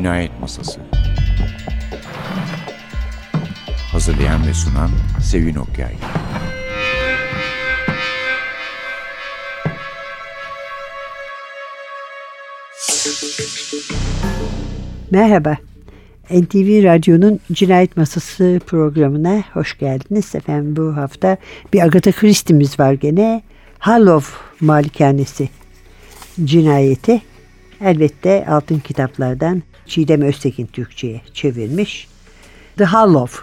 Cinayet Masası Hazırlayan ve sunan Sevin Okyay Merhaba. NTV Radyo'nun Cinayet Masası programına hoş geldiniz. Efendim bu hafta bir Agatha Christie'miz var gene. Harlow Malikanesi cinayeti. Elbette altın kitaplardan Çiğdem Öztekin Türkçe'ye çevirmiş. The Harlow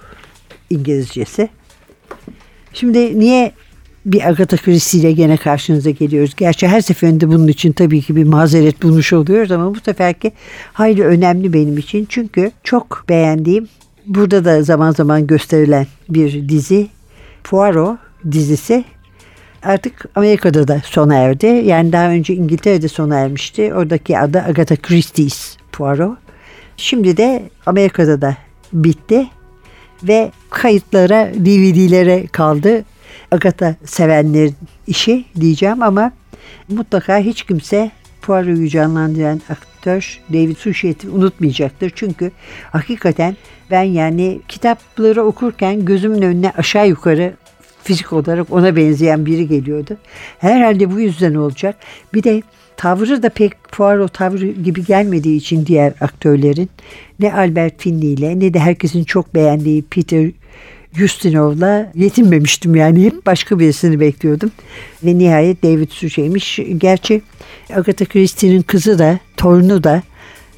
İngilizcesi. Şimdi niye bir Agatha Christie ile gene karşınıza geliyoruz. Gerçi her seferinde bunun için tabii ki bir mazeret bulmuş oluyoruz ama bu seferki hayli önemli benim için. Çünkü çok beğendiğim, burada da zaman zaman gösterilen bir dizi Poirot dizisi artık Amerika'da da sona erdi. Yani daha önce İngiltere'de sona ermişti. Oradaki adı Agatha Christie's Poirot. Şimdi de Amerika'da da bitti ve kayıtlara, DVD'lere kaldı. Agatha sevenlerin işi diyeceğim ama mutlaka hiç kimse Poirot'u canlandıran aktör David Suchet'i unutmayacaktır. Çünkü hakikaten ben yani kitapları okurken gözümün önüne aşağı yukarı fizik olarak ona benzeyen biri geliyordu. Herhalde bu yüzden olacak. Bir de tavrı da pek Poirot tavrı gibi gelmediği için diğer aktörlerin ne Albert Finney ile ne de herkesin çok beğendiği Peter Justinov'la yetinmemiştim yani hep başka birisini bekliyordum. Ve nihayet David Suchet'miş. Gerçi Agatha Christie'nin kızı da torunu da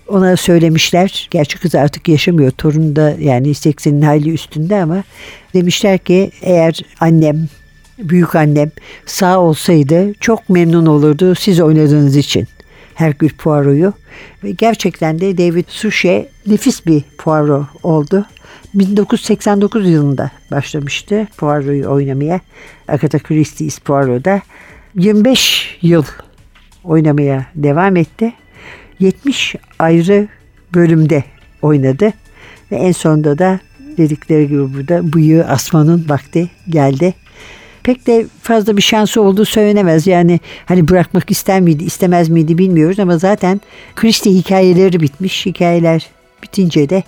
ona söylemişler. Gerçi kızı artık yaşamıyor. Torunu da yani 80'in hayli üstünde ama demişler ki eğer annem büyük annem sağ olsaydı çok memnun olurdu siz oynadığınız için. Herkül Poirot'u ve gerçekten de David Suchet nefis bir Poirot oldu. 1989 yılında başlamıştı Poirot'u oynamaya. Agatha Christie's Poirot'da 25 yıl oynamaya devam etti. 70 ayrı bölümde oynadı ve en sonunda da dedikleri gibi burada bıyığı asmanın vakti geldi. Pek de fazla bir şansı olduğu söylenemez. Yani hani bırakmak ister miydi, istemez miydi bilmiyoruz ama zaten Christie hikayeleri bitmiş. Hikayeler bitince de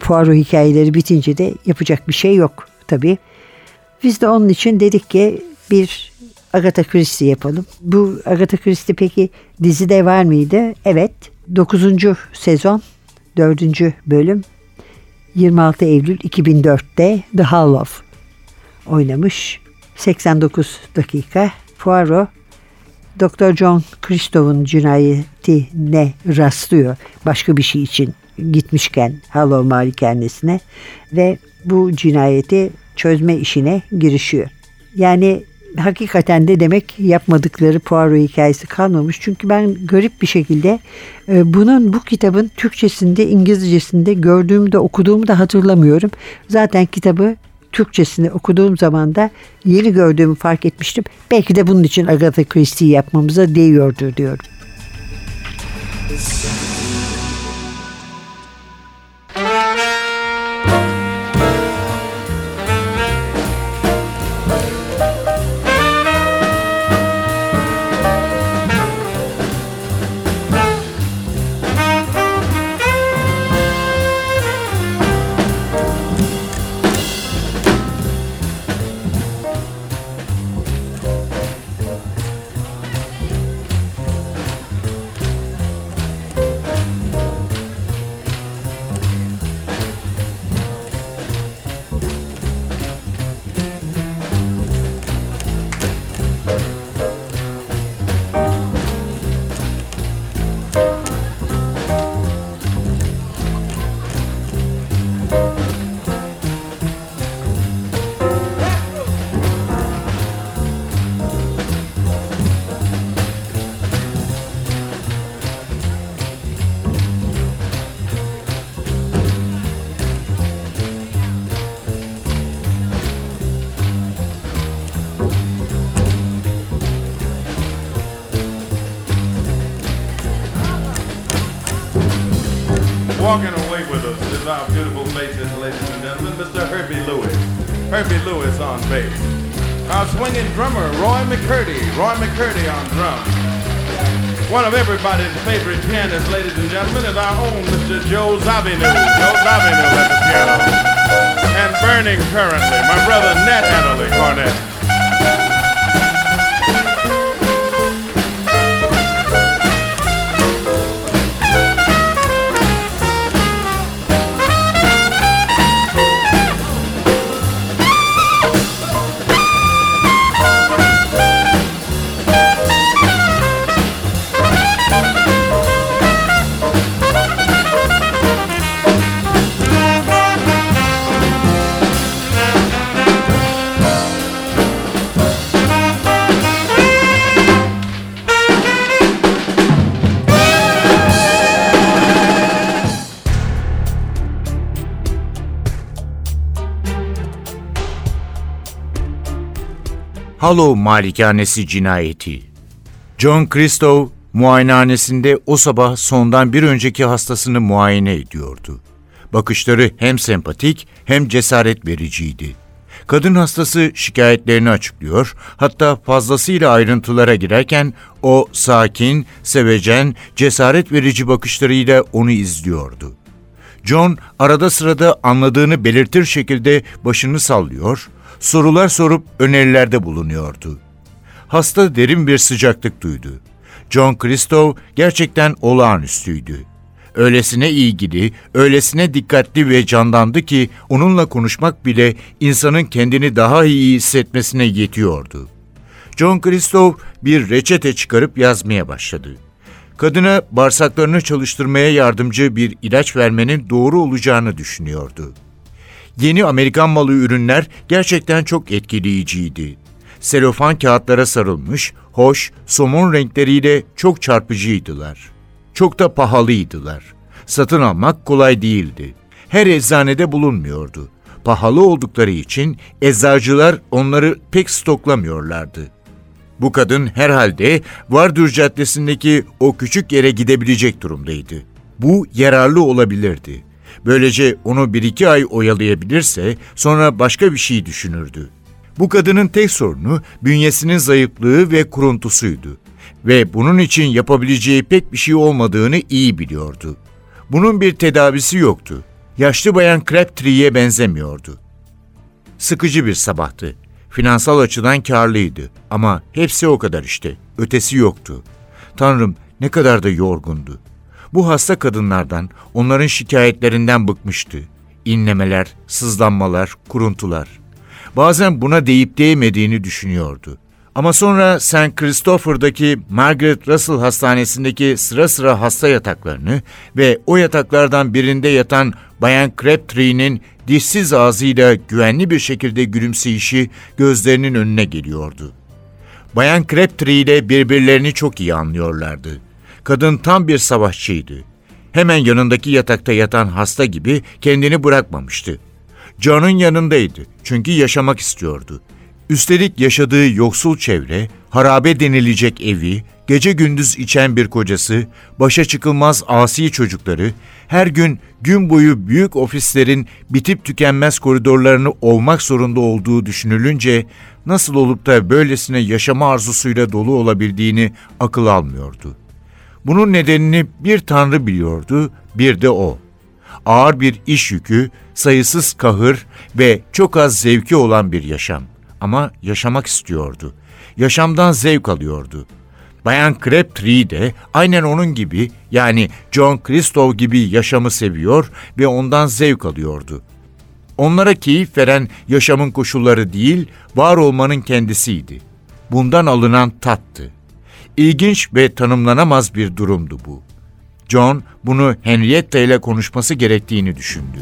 Poirot hikayeleri bitince de yapacak bir şey yok tabii. Biz de onun için dedik ki bir Agatha Christie yapalım. Bu Agatha Christie peki dizide var mıydı? Evet. 9. sezon 4. bölüm 26 Eylül 2004'te The Harlow oynamış. 89 dakika. Poirot Dr. John Christophe'un cinayetine rastlıyor. Başka bir şey için gitmişken Harlow malikanesine ve bu cinayeti çözme işine girişiyor. Yani hakikaten de demek yapmadıkları Poirot hikayesi kalmamış. Çünkü ben garip bir şekilde e, bunun bu kitabın Türkçesinde, İngilizcesinde gördüğümü de okuduğumu da hatırlamıyorum. Zaten kitabı Türkçesini okuduğum zaman da yeni gördüğümü fark etmiştim. Belki de bunun için Agatha Christie yapmamıza değiyordur diyorum. Walking away with us is our beautiful bassist, ladies and gentlemen, Mr. Herbie Lewis. Herbie Lewis on bass. Our swinging drummer, Roy McCurdy. Roy McCurdy on drums. One of everybody's favorite pianists, ladies and gentlemen, is our own Mr. Joe Zawinul. Joe Zawinul at the piano. And burning currently, my brother Nat Adderley Cornett. Hollow Malikanesi Cinayeti John Christou muayenehanesinde o sabah sondan bir önceki hastasını muayene ediyordu. Bakışları hem sempatik hem cesaret vericiydi. Kadın hastası şikayetlerini açıklıyor, hatta fazlasıyla ayrıntılara girerken o sakin, sevecen, cesaret verici bakışlarıyla onu izliyordu. John arada sırada anladığını belirtir şekilde başını sallıyor, sorular sorup önerilerde bulunuyordu. Hasta derin bir sıcaklık duydu. John Christou gerçekten olağanüstüydü. Öylesine ilgili, öylesine dikkatli ve candandı ki onunla konuşmak bile insanın kendini daha iyi hissetmesine yetiyordu. John Christou bir reçete çıkarıp yazmaya başladı. Kadına bağırsaklarını çalıştırmaya yardımcı bir ilaç vermenin doğru olacağını düşünüyordu. Yeni Amerikan malı ürünler gerçekten çok etkileyiciydi. Selofan kağıtlara sarılmış, hoş, somon renkleriyle çok çarpıcıydılar. Çok da pahalıydılar. Satın almak kolay değildi. Her eczanede bulunmuyordu. Pahalı oldukları için eczacılar onları pek stoklamıyorlardı. Bu kadın herhalde Vardur Caddesi'ndeki o küçük yere gidebilecek durumdaydı. Bu yararlı olabilirdi. Böylece onu bir iki ay oyalayabilirse sonra başka bir şey düşünürdü. Bu kadının tek sorunu bünyesinin zayıflığı ve kuruntusuydu. Ve bunun için yapabileceği pek bir şey olmadığını iyi biliyordu. Bunun bir tedavisi yoktu. Yaşlı bayan Crabtree'ye benzemiyordu. Sıkıcı bir sabahtı. Finansal açıdan karlıydı ama hepsi o kadar işte. Ötesi yoktu. Tanrım ne kadar da yorgundu. Bu hasta kadınlardan, onların şikayetlerinden bıkmıştı. İnlemeler, sızlanmalar, kuruntular. Bazen buna deyip değmediğini düşünüyordu. Ama sonra St. Christopher'daki Margaret Russell Hastanesi'ndeki sıra sıra hasta yataklarını ve o yataklardan birinde yatan Bayan Crabtree'nin dişsiz ağzıyla güvenli bir şekilde gülümseyişi gözlerinin önüne geliyordu. Bayan Crabtree ile birbirlerini çok iyi anlıyorlardı. Kadın tam bir savaşçıydı. Hemen yanındaki yatakta yatan hasta gibi kendini bırakmamıştı. John'un yanındaydı çünkü yaşamak istiyordu. Üstelik yaşadığı yoksul çevre, harabe denilecek evi, gece gündüz içen bir kocası, başa çıkılmaz asi çocukları, her gün gün boyu büyük ofislerin bitip tükenmez koridorlarını olmak zorunda olduğu düşünülünce nasıl olup da böylesine yaşama arzusuyla dolu olabildiğini akıl almıyordu. Bunun nedenini bir tanrı biliyordu, bir de o. Ağır bir iş yükü, sayısız kahır ve çok az zevki olan bir yaşam. Ama yaşamak istiyordu. Yaşamdan zevk alıyordu. Bayan Crabtree de aynen onun gibi yani John Christou gibi yaşamı seviyor ve ondan zevk alıyordu. Onlara keyif veren yaşamın koşulları değil, var olmanın kendisiydi. Bundan alınan tattı. İlginç ve tanımlanamaz bir durumdu bu. John bunu Henrietta ile konuşması gerektiğini düşündü.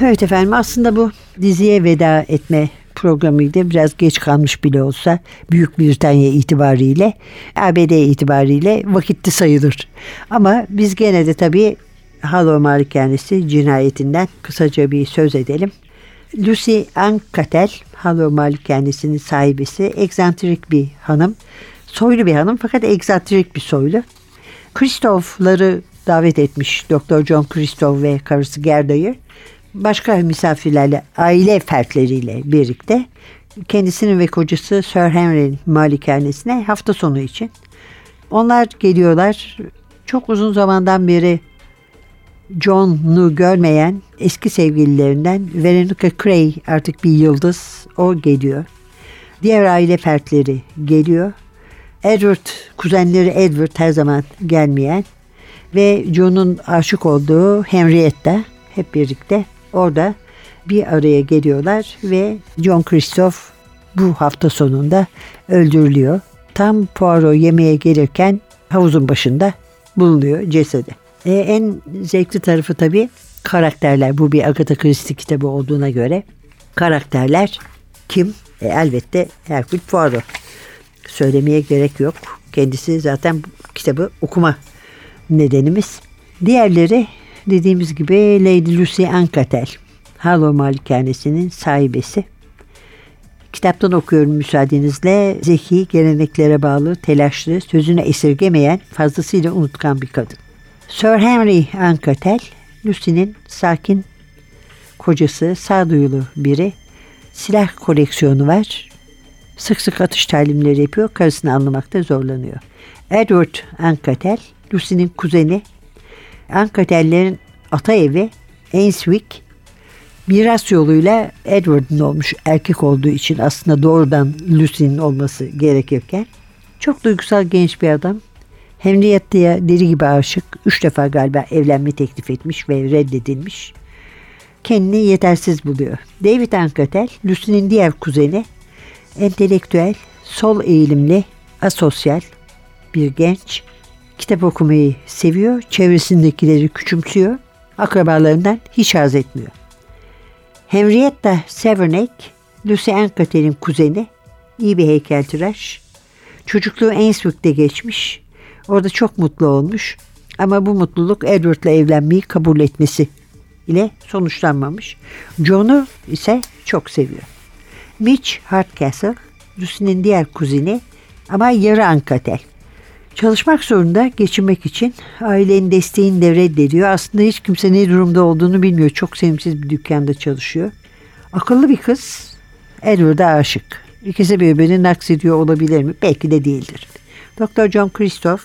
Evet efendim aslında bu diziye veda etme programıydı. Biraz geç kalmış bile olsa Büyük Britanya itibariyle, ABD itibariyle vakitli sayılır. Ama biz gene de tabii Halo Malikanesi cinayetinden kısaca bir söz edelim. Lucy Ann Cattell, Halo Malikanesinin sahibesi, egzantrik bir hanım. Soylu bir hanım fakat egzantrik bir soylu. Christoph'ları davet etmiş Dr. John Christoph ve karısı Gerda'yı. başka misafirlerle, aile fertleriyle birlikte kendisinin ve kocası Sir Henry'nin malikanesine hafta sonu için. Onlar geliyorlar. Çok uzun zamandan beri John'u görmeyen eski sevgililerinden Veronica Cray artık bir yıldız. O geliyor. Diğer aile fertleri geliyor. Edward, kuzenleri Edward her zaman gelmeyen ve John'un aşık olduğu Henrietta hep birlikte orada bir araya geliyorlar ve John Christoph bu hafta sonunda öldürülüyor. Tam Poirot yemeğe gelirken havuzun başında bulunuyor cesedi. E, en zevkli tarafı tabii karakterler. Bu bir Agatha Christie kitabı olduğuna göre karakterler kim? E, elbette Hercule Poirot. Söylemeye gerek yok. Kendisi zaten kitabı okuma nedenimiz. Diğerleri dediğimiz gibi Lady Lucy Ancatel. Harlow Malikanesi'nin sahibesi. Kitaptan okuyorum müsaadenizle. Zeki, geleneklere bağlı, telaşlı, sözünü esirgemeyen, fazlasıyla unutkan bir kadın. Sir Henry Ancatel, Lucy'nin sakin kocası, sağduyulu biri. Silah koleksiyonu var. Sık sık atış talimleri yapıyor. Karısını anlamakta zorlanıyor. Edward Ancatel, Lucy'nin kuzeni. Ancatel'lerin ata evi Ainswick miras yoluyla Edward'ın olmuş erkek olduğu için aslında doğrudan Lucy'nin olması gerekirken çok duygusal genç bir adam. Henrietta'ya deli gibi aşık. Üç defa galiba evlenme teklif etmiş ve reddedilmiş. Kendini yetersiz buluyor. David Ancatel, Lucy'nin diğer kuzeni, entelektüel, sol eğilimli, asosyal bir genç. Kitap okumayı seviyor, çevresindekileri küçümsüyor, akrabalarından hiç haz etmiyor. Henrietta Severneck, Lucy Ancatel'in kuzeni, iyi bir heykeltıraş. Çocukluğu Ainswick'te geçmiş. Orada çok mutlu olmuş. Ama bu mutluluk Edward'la evlenmeyi kabul etmesi ile sonuçlanmamış. John'u ise çok seviyor. Mitch Hardcastle, Lucy'nin diğer kuzeni ama yarı Ancatel. Çalışmak zorunda geçinmek için ailenin desteğini de reddediyor. Aslında hiç kimse ne durumda olduğunu bilmiyor. Çok sevimsiz bir dükkanda çalışıyor. Akıllı bir kız Edward'a aşık. İkisi birbirini naksediyor olabilir mi? Belki de değildir. Dr. John Christoph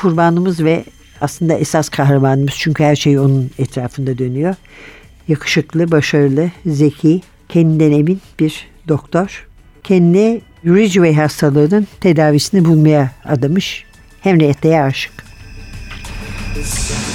kurbanımız ve aslında esas kahramanımız çünkü her şey onun etrafında dönüyor. Yakışıklı, başarılı, zeki, kendinden emin bir doktor. Kendine Ridgeway hastalığının tedavisini bulmaya adamış. Henrietta'ya aşık. Müzik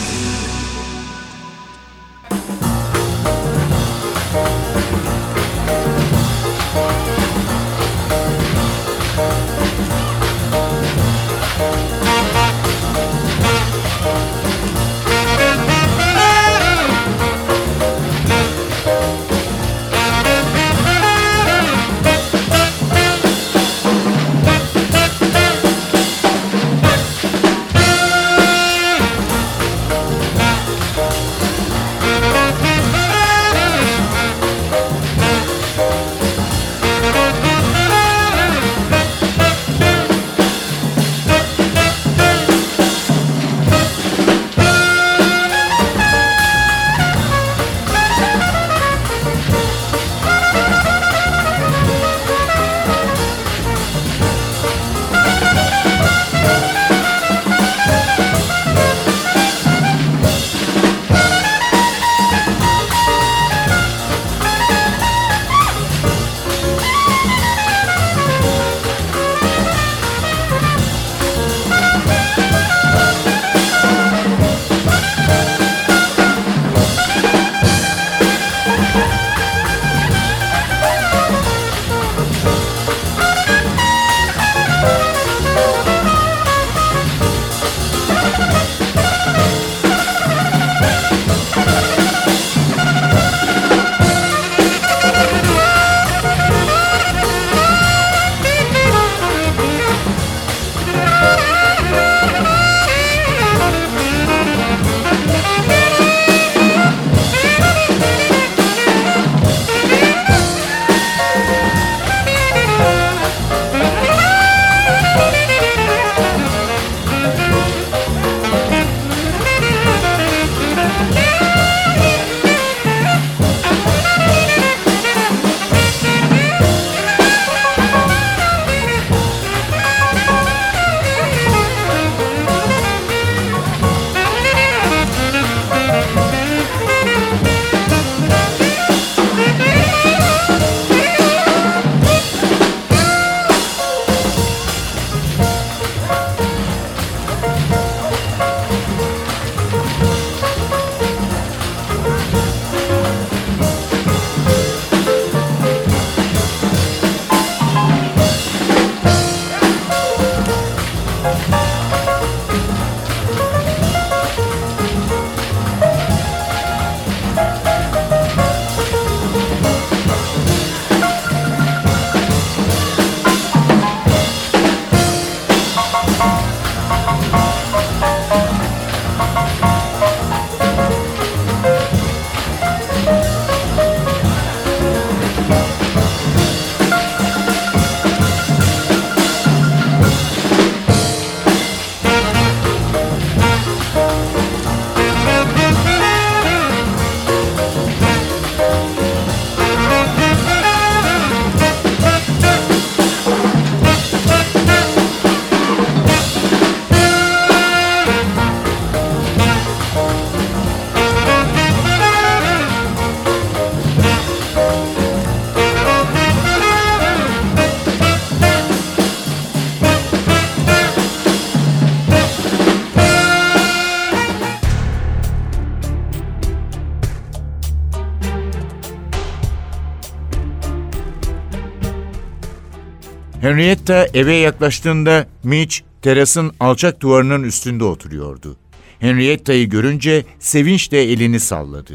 Henrietta eve yaklaştığında Mitch terasın alçak duvarının üstünde oturuyordu. Henrietta'yı görünce sevinçle elini salladı.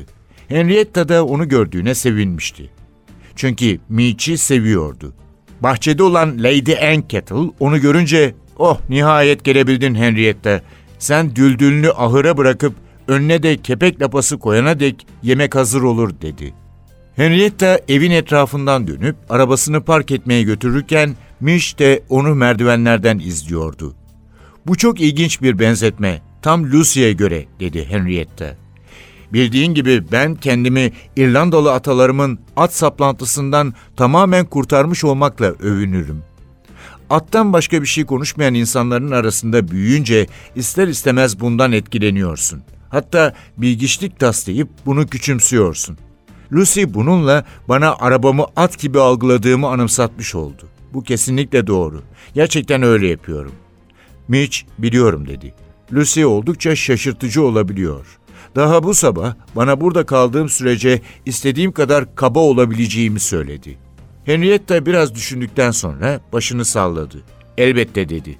Henrietta da onu gördüğüne sevinmişti. Çünkü Mitch'i seviyordu. Bahçede olan Lady Anne onu görünce ''Oh nihayet gelebildin Henrietta. Sen düldülünü ahıra bırakıp önüne de kepek lapası koyana dek yemek hazır olur.'' dedi. Henrietta evin etrafından dönüp arabasını park etmeye götürürken Mitch de onu merdivenlerden izliyordu. Bu çok ilginç bir benzetme. Tam Lucy'ye göre dedi Henrietta. Bildiğin gibi ben kendimi İrlandalı atalarımın at saplantısından tamamen kurtarmış olmakla övünürüm. Attan başka bir şey konuşmayan insanların arasında büyüyünce ister istemez bundan etkileniyorsun. Hatta bilgiçlik taslayıp bunu küçümsüyorsun. Lucy bununla bana arabamı at gibi algıladığımı anımsatmış oldu. Bu kesinlikle doğru. Gerçekten öyle yapıyorum. Mitch biliyorum dedi. Lucy oldukça şaşırtıcı olabiliyor. Daha bu sabah bana burada kaldığım sürece istediğim kadar kaba olabileceğimi söyledi. Henrietta biraz düşündükten sonra başını salladı. Elbette dedi.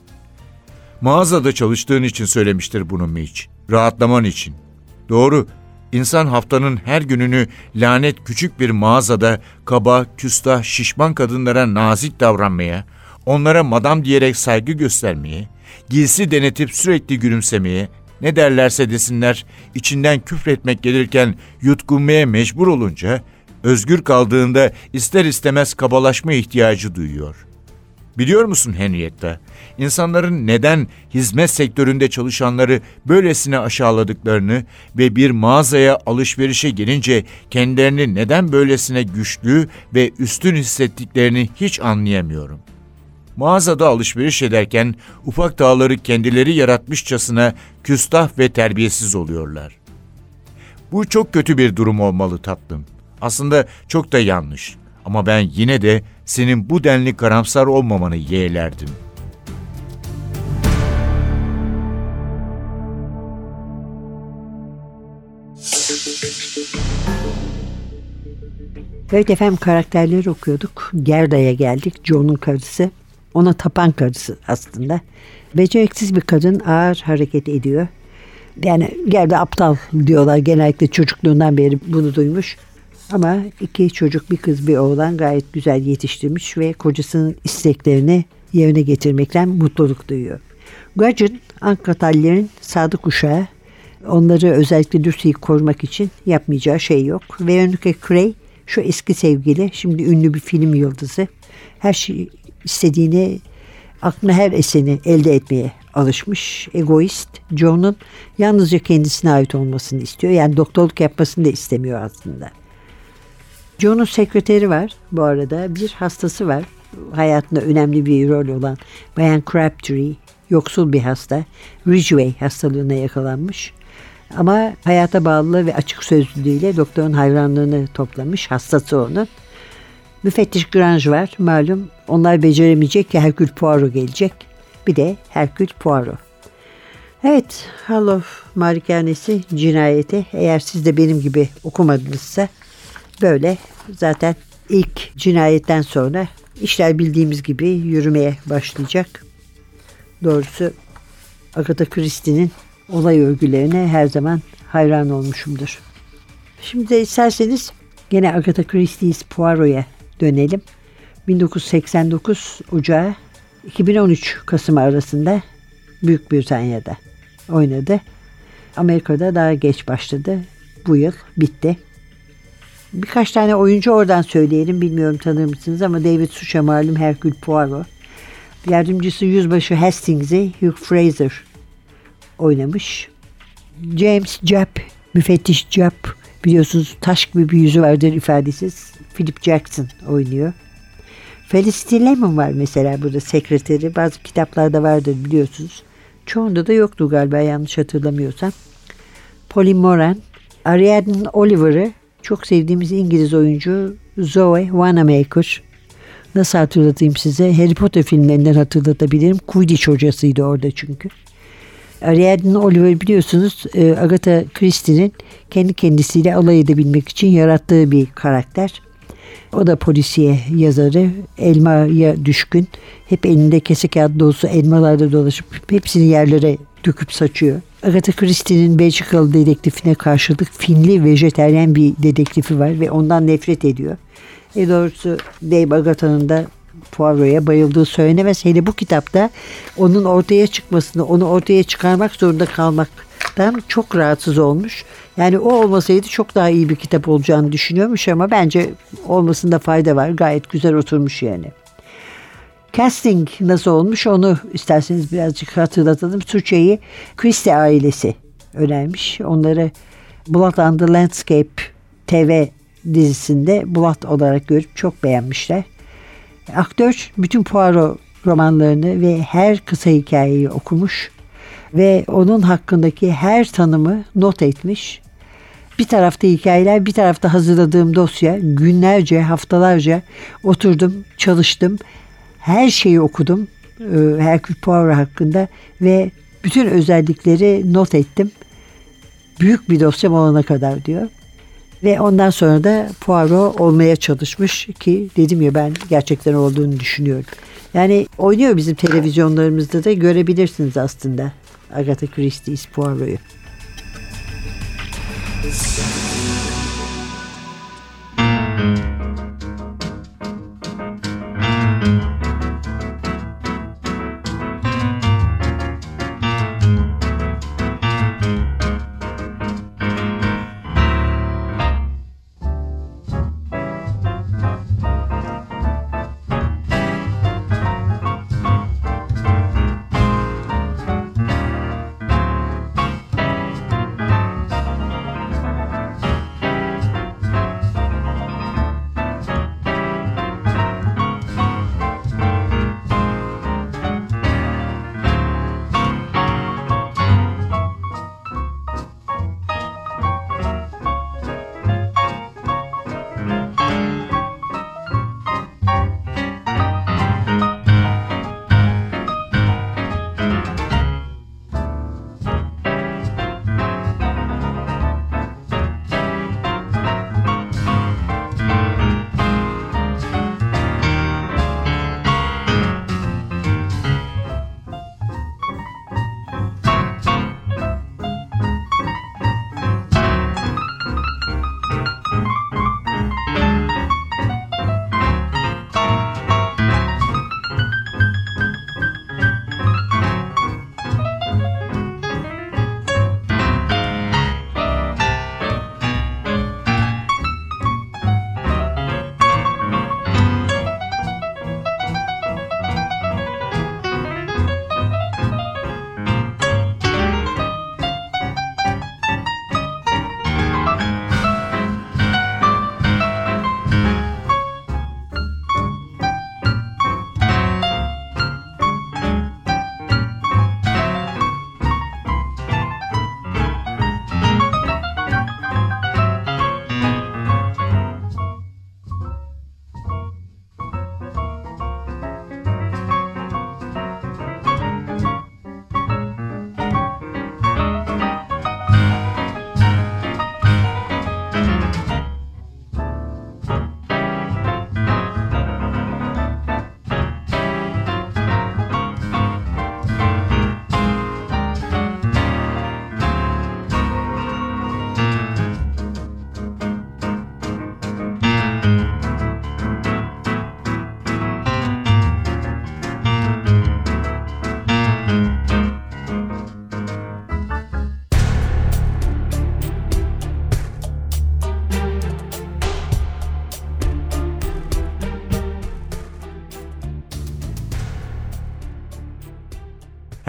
Mağazada çalıştığın için söylemiştir bunu Mitch. Rahatlaman için. Doğru, İnsan haftanın her gününü lanet küçük bir mağazada kaba, küstah, şişman kadınlara nazik davranmaya, onlara madam diyerek saygı göstermeye, giysi denetip sürekli gülümsemeye, ne derlerse desinler, içinden küfretmek gelirken yutkunmaya mecbur olunca, özgür kaldığında ister istemez kabalaşma ihtiyacı duyuyor. Biliyor musun Henrietta, insanların neden hizmet sektöründe çalışanları böylesine aşağıladıklarını ve bir mağazaya alışverişe gelince kendilerini neden böylesine güçlü ve üstün hissettiklerini hiç anlayamıyorum. Mağazada alışveriş ederken ufak dağları kendileri yaratmışçasına küstah ve terbiyesiz oluyorlar. Bu çok kötü bir durum olmalı tatlım. Aslında çok da yanlış. Ama ben yine de senin bu denli karamsar olmamanı yeğlerdim. Evet efendim karakterleri okuyorduk. Gerda'ya geldik. John'un karısı. Ona tapan karısı aslında. Beceriksiz bir kadın ağır hareket ediyor. Yani Gerda aptal diyorlar genellikle çocukluğundan beri bunu duymuş. Ama iki çocuk bir kız bir oğlan gayet güzel yetiştirmiş ve kocasının isteklerini yerine getirmekten mutluluk duyuyor. Gudgeon Ankatallerin sadık uşağı onları özellikle Lucy'yi korumak için yapmayacağı şey yok. Veronica Cray şu eski sevgili şimdi ünlü bir film yıldızı her şey istediğini aklına her eseni elde etmeye alışmış egoist. John'un yalnızca kendisine ait olmasını istiyor. Yani doktorluk yapmasını da istemiyor aslında. John'un sekreteri var bu arada. Bir hastası var. Hayatında önemli bir rol olan Bayan Crabtree. Yoksul bir hasta. Ridgeway hastalığına yakalanmış. Ama hayata bağlılığı ve açık sözlülüğüyle doktorun hayranlığını toplamış. Hastası onun. Müfettiş Grange var malum. Onlar beceremeyecek ki Herkül Poirot gelecek. Bir de Herkül Poirot. Evet, Hall Malikanesi cinayeti. Eğer siz de benim gibi okumadınızsa Böyle zaten ilk cinayetten sonra işler bildiğimiz gibi yürümeye başlayacak. Doğrusu Agatha Christie'nin olay örgülerine her zaman hayran olmuşumdur. Şimdi de isterseniz gene Agatha Christie's Poirot'a dönelim. 1989 Ocağı 2013 Kasım arasında Büyük Britanya'da oynadı. Amerika'da daha geç başladı. Bu yıl bitti. Birkaç tane oyuncu oradan söyleyelim. Bilmiyorum tanır mısınız ama David Sucha malum Hercule Poirot. Yardımcısı Yüzbaşı Hastings'i Hugh Fraser oynamış. James Japp, müfettiş Japp biliyorsunuz taş gibi bir yüzü vardır ifadesiz. Philip Jackson oynuyor. Felicity Lemon var mesela burada sekreteri. Bazı kitaplarda vardır biliyorsunuz. Çoğunda da yoktu galiba yanlış hatırlamıyorsam. Polly Moran, Ariadne Oliver'ı çok sevdiğimiz İngiliz oyuncu Zoe Wanamaker. Nasıl hatırlatayım size? Harry Potter filmlerinden hatırlatabilirim. Quidditch hocasıydı orada çünkü. Ariadne Oliver biliyorsunuz e, Agatha Christie'nin kendi kendisiyle alay edebilmek için yarattığı bir karakter. O da polisiye yazarı. Elmaya düşkün. Hep elinde kese kağıt dolusu elmalarda dolaşıp hepsini yerlere döküp saçıyor. Agatha Christie'nin Belçikalı dedektifine karşılık Finli vejeteryen bir dedektifi var ve ondan nefret ediyor. E doğrusu Dave Agatha'nın da Poirot'a bayıldığı söylenemez. Hele bu kitapta onun ortaya çıkmasını, onu ortaya çıkarmak zorunda kalmaktan çok rahatsız olmuş. Yani o olmasaydı çok daha iyi bir kitap olacağını düşünüyormuş ama bence olmasında fayda var. Gayet güzel oturmuş yani. Casting nasıl olmuş onu isterseniz birazcık hatırlatalım. Türkçeyi Christie ailesi önermiş. Onları Blood on the Landscape TV dizisinde Blood olarak görüp çok beğenmişler. Aktör bütün Poirot romanlarını ve her kısa hikayeyi okumuş ve onun hakkındaki her tanımı not etmiş. Bir tarafta hikayeler, bir tarafta hazırladığım dosya. Günlerce, haftalarca oturdum, çalıştım. Her şeyi okudum e, Hercule Poirot hakkında ve bütün özellikleri not ettim. Büyük bir dosyam olana kadar diyor. Ve ondan sonra da Poirot olmaya çalışmış ki dedim ya ben gerçekten olduğunu düşünüyorum. Yani oynuyor bizim televizyonlarımızda da görebilirsiniz aslında Agatha Christie's Poirot'u.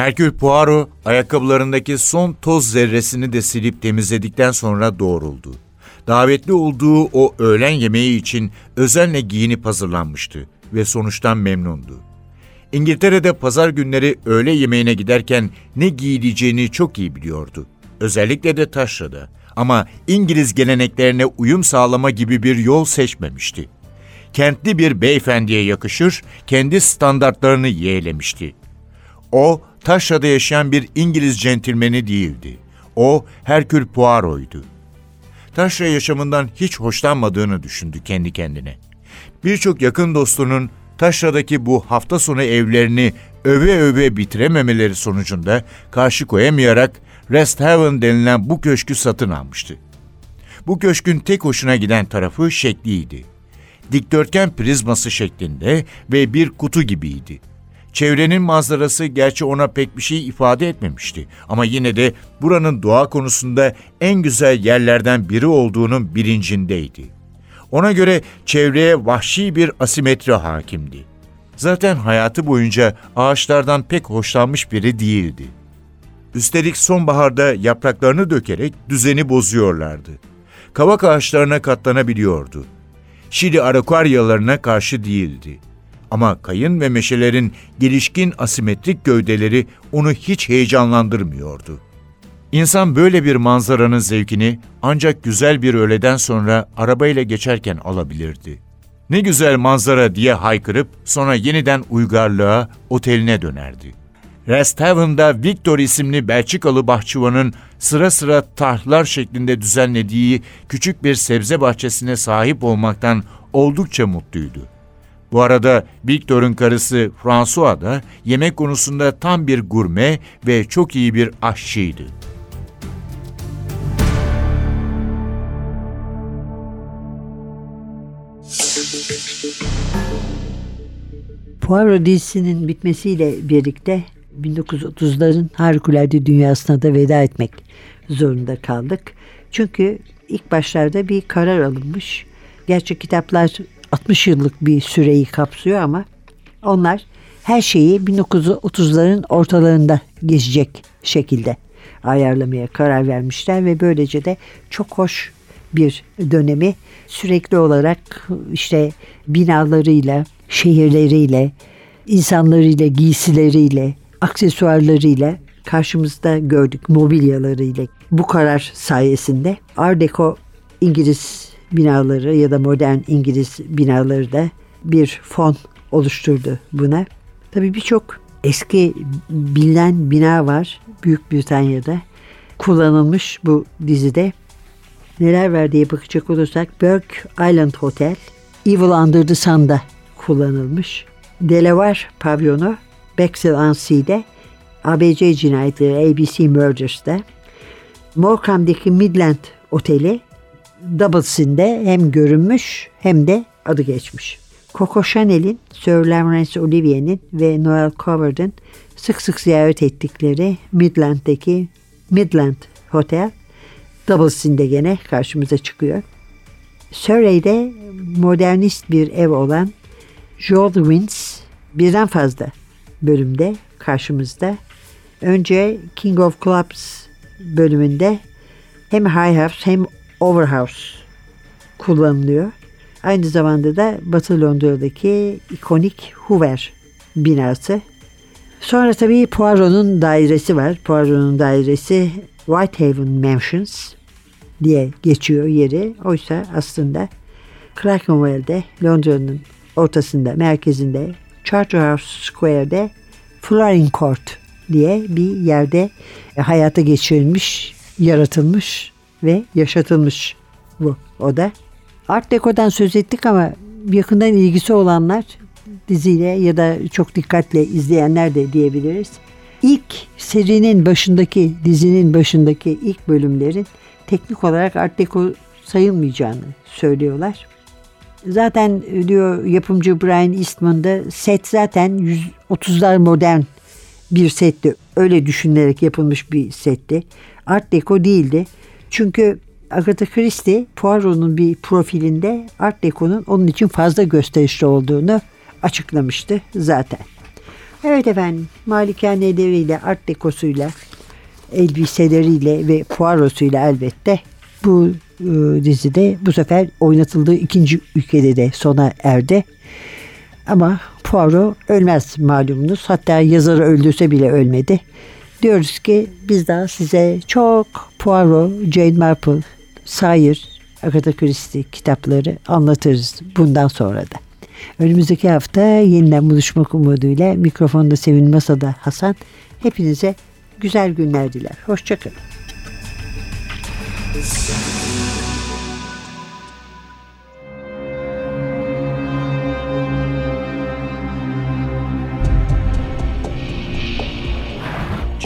Herkül Poirot ayakkabılarındaki son toz zerresini de silip temizledikten sonra doğruldu. Davetli olduğu o öğlen yemeği için özenle giyinip hazırlanmıştı ve sonuçtan memnundu. İngiltere'de pazar günleri öğle yemeğine giderken ne giyileceğini çok iyi biliyordu. Özellikle de taşrada. Ama İngiliz geleneklerine uyum sağlama gibi bir yol seçmemişti. Kentli bir beyefendiye yakışır, kendi standartlarını yeğlemişti. O, taşrada yaşayan bir İngiliz centilmeni değildi. O, Herkül Poirot'ydu. Taşra yaşamından hiç hoşlanmadığını düşündü kendi kendine. Birçok yakın dostunun taşradaki bu hafta sonu evlerini öve öve bitirememeleri sonucunda karşı koyamayarak Rest Haven denilen bu köşkü satın almıştı. Bu köşkün tek hoşuna giden tarafı şekliydi. Dikdörtgen prizması şeklinde ve bir kutu gibiydi. Çevrenin manzarası gerçi ona pek bir şey ifade etmemişti ama yine de buranın doğa konusunda en güzel yerlerden biri olduğunun bilincindeydi. Ona göre çevreye vahşi bir asimetri hakimdi. Zaten hayatı boyunca ağaçlardan pek hoşlanmış biri değildi. Üstelik sonbaharda yapraklarını dökerek düzeni bozuyorlardı. Kavak ağaçlarına katlanabiliyordu. Şili arakuaryalarına karşı değildi. Ama kayın ve meşelerin gelişkin asimetrik gövdeleri onu hiç heyecanlandırmıyordu. İnsan böyle bir manzaranın zevkini ancak güzel bir öğleden sonra arabayla geçerken alabilirdi. Ne güzel manzara diye haykırıp sonra yeniden uygarlığa, oteline dönerdi. Resthaven'da Victor isimli Belçikalı bahçıvanın sıra sıra tahlar şeklinde düzenlediği küçük bir sebze bahçesine sahip olmaktan oldukça mutluydu. Bu arada Victor'un karısı François da yemek konusunda tam bir gurme ve çok iyi bir aşçıydı. Poirot dizisinin bitmesiyle birlikte 1930'ların harikulade dünyasına da veda etmek zorunda kaldık. Çünkü ilk başlarda bir karar alınmış. Gerçi kitaplar 60 yıllık bir süreyi kapsıyor ama onlar her şeyi 1930'ların ortalarında geçecek şekilde ayarlamaya karar vermişler ve böylece de çok hoş bir dönemi sürekli olarak işte binalarıyla, şehirleriyle, insanlarıyla, giysileriyle, aksesuarlarıyla karşımızda gördük mobilyalarıyla. Bu karar sayesinde Art Deco İngiliz binaları ya da modern İngiliz binaları da bir fon oluşturdu buna. Tabii birçok eski bilinen bina var Büyük Britanya'da kullanılmış bu dizide. Neler var diye bakacak olursak Burke Island Hotel, Evil Under the Sun'da kullanılmış. Delaware pavyonu Bexel on ABC cinayetleri ABC Murders'da, Morecambe'deki Midland Oteli Doubles'inde hem görünmüş hem de adı geçmiş. Coco Chanel'in, Sir Laurence Olivier'in ve Noel Coward'ın sık sık ziyaret ettikleri Midland'deki Midland Hotel Doubles'inde gene karşımıza çıkıyor. Surrey'de modernist bir ev olan Joel Wins birden fazla bölümde karşımızda. Önce King of Clubs bölümünde hem High House hem Overhouse kullanılıyor. Aynı zamanda da Batı Londra'daki ikonik Hoover binası. Sonra tabii Poirot'un dairesi var. Poirot'un dairesi Whitehaven Mansions diye geçiyor yeri. Oysa aslında Clerkenwell'de Londra'nın ortasında, merkezinde Charterhouse Square'de Florin Court diye bir yerde hayata geçirilmiş, yaratılmış ve yaşatılmış bu oda. Art Deco'dan söz ettik ama yakından ilgisi olanlar diziyle ya da çok dikkatle izleyenler de diyebiliriz. İlk serinin başındaki, dizinin başındaki ilk bölümlerin teknik olarak Art Deco sayılmayacağını söylüyorlar. Zaten diyor yapımcı Brian Eastman da set zaten 130'lar modern bir setti. Öyle düşünülerek yapılmış bir setti. Art Deco değildi. Çünkü Agatha Christie Poirot'un bir profilinde Art Deco'nun onun için fazla gösterişli olduğunu açıklamıştı zaten. Evet efendim malikaneleriyle, Art Deco'suyla, elbiseleriyle ve Poirot'uyla elbette bu e, dizide bu sefer oynatıldığı ikinci ülkede de sona erdi. Ama Poirot ölmez malumunuz. Hatta yazarı öldürse bile ölmedi. Diyoruz ki biz daha size çok Poirot, Jane Marple, Sire, Agatha Christie kitapları anlatırız bundan sonra da. Önümüzdeki hafta yeniden buluşmak umuduyla mikrofonda Sevin Masa'da Hasan. Hepinize güzel günler diler. Hoşçakalın.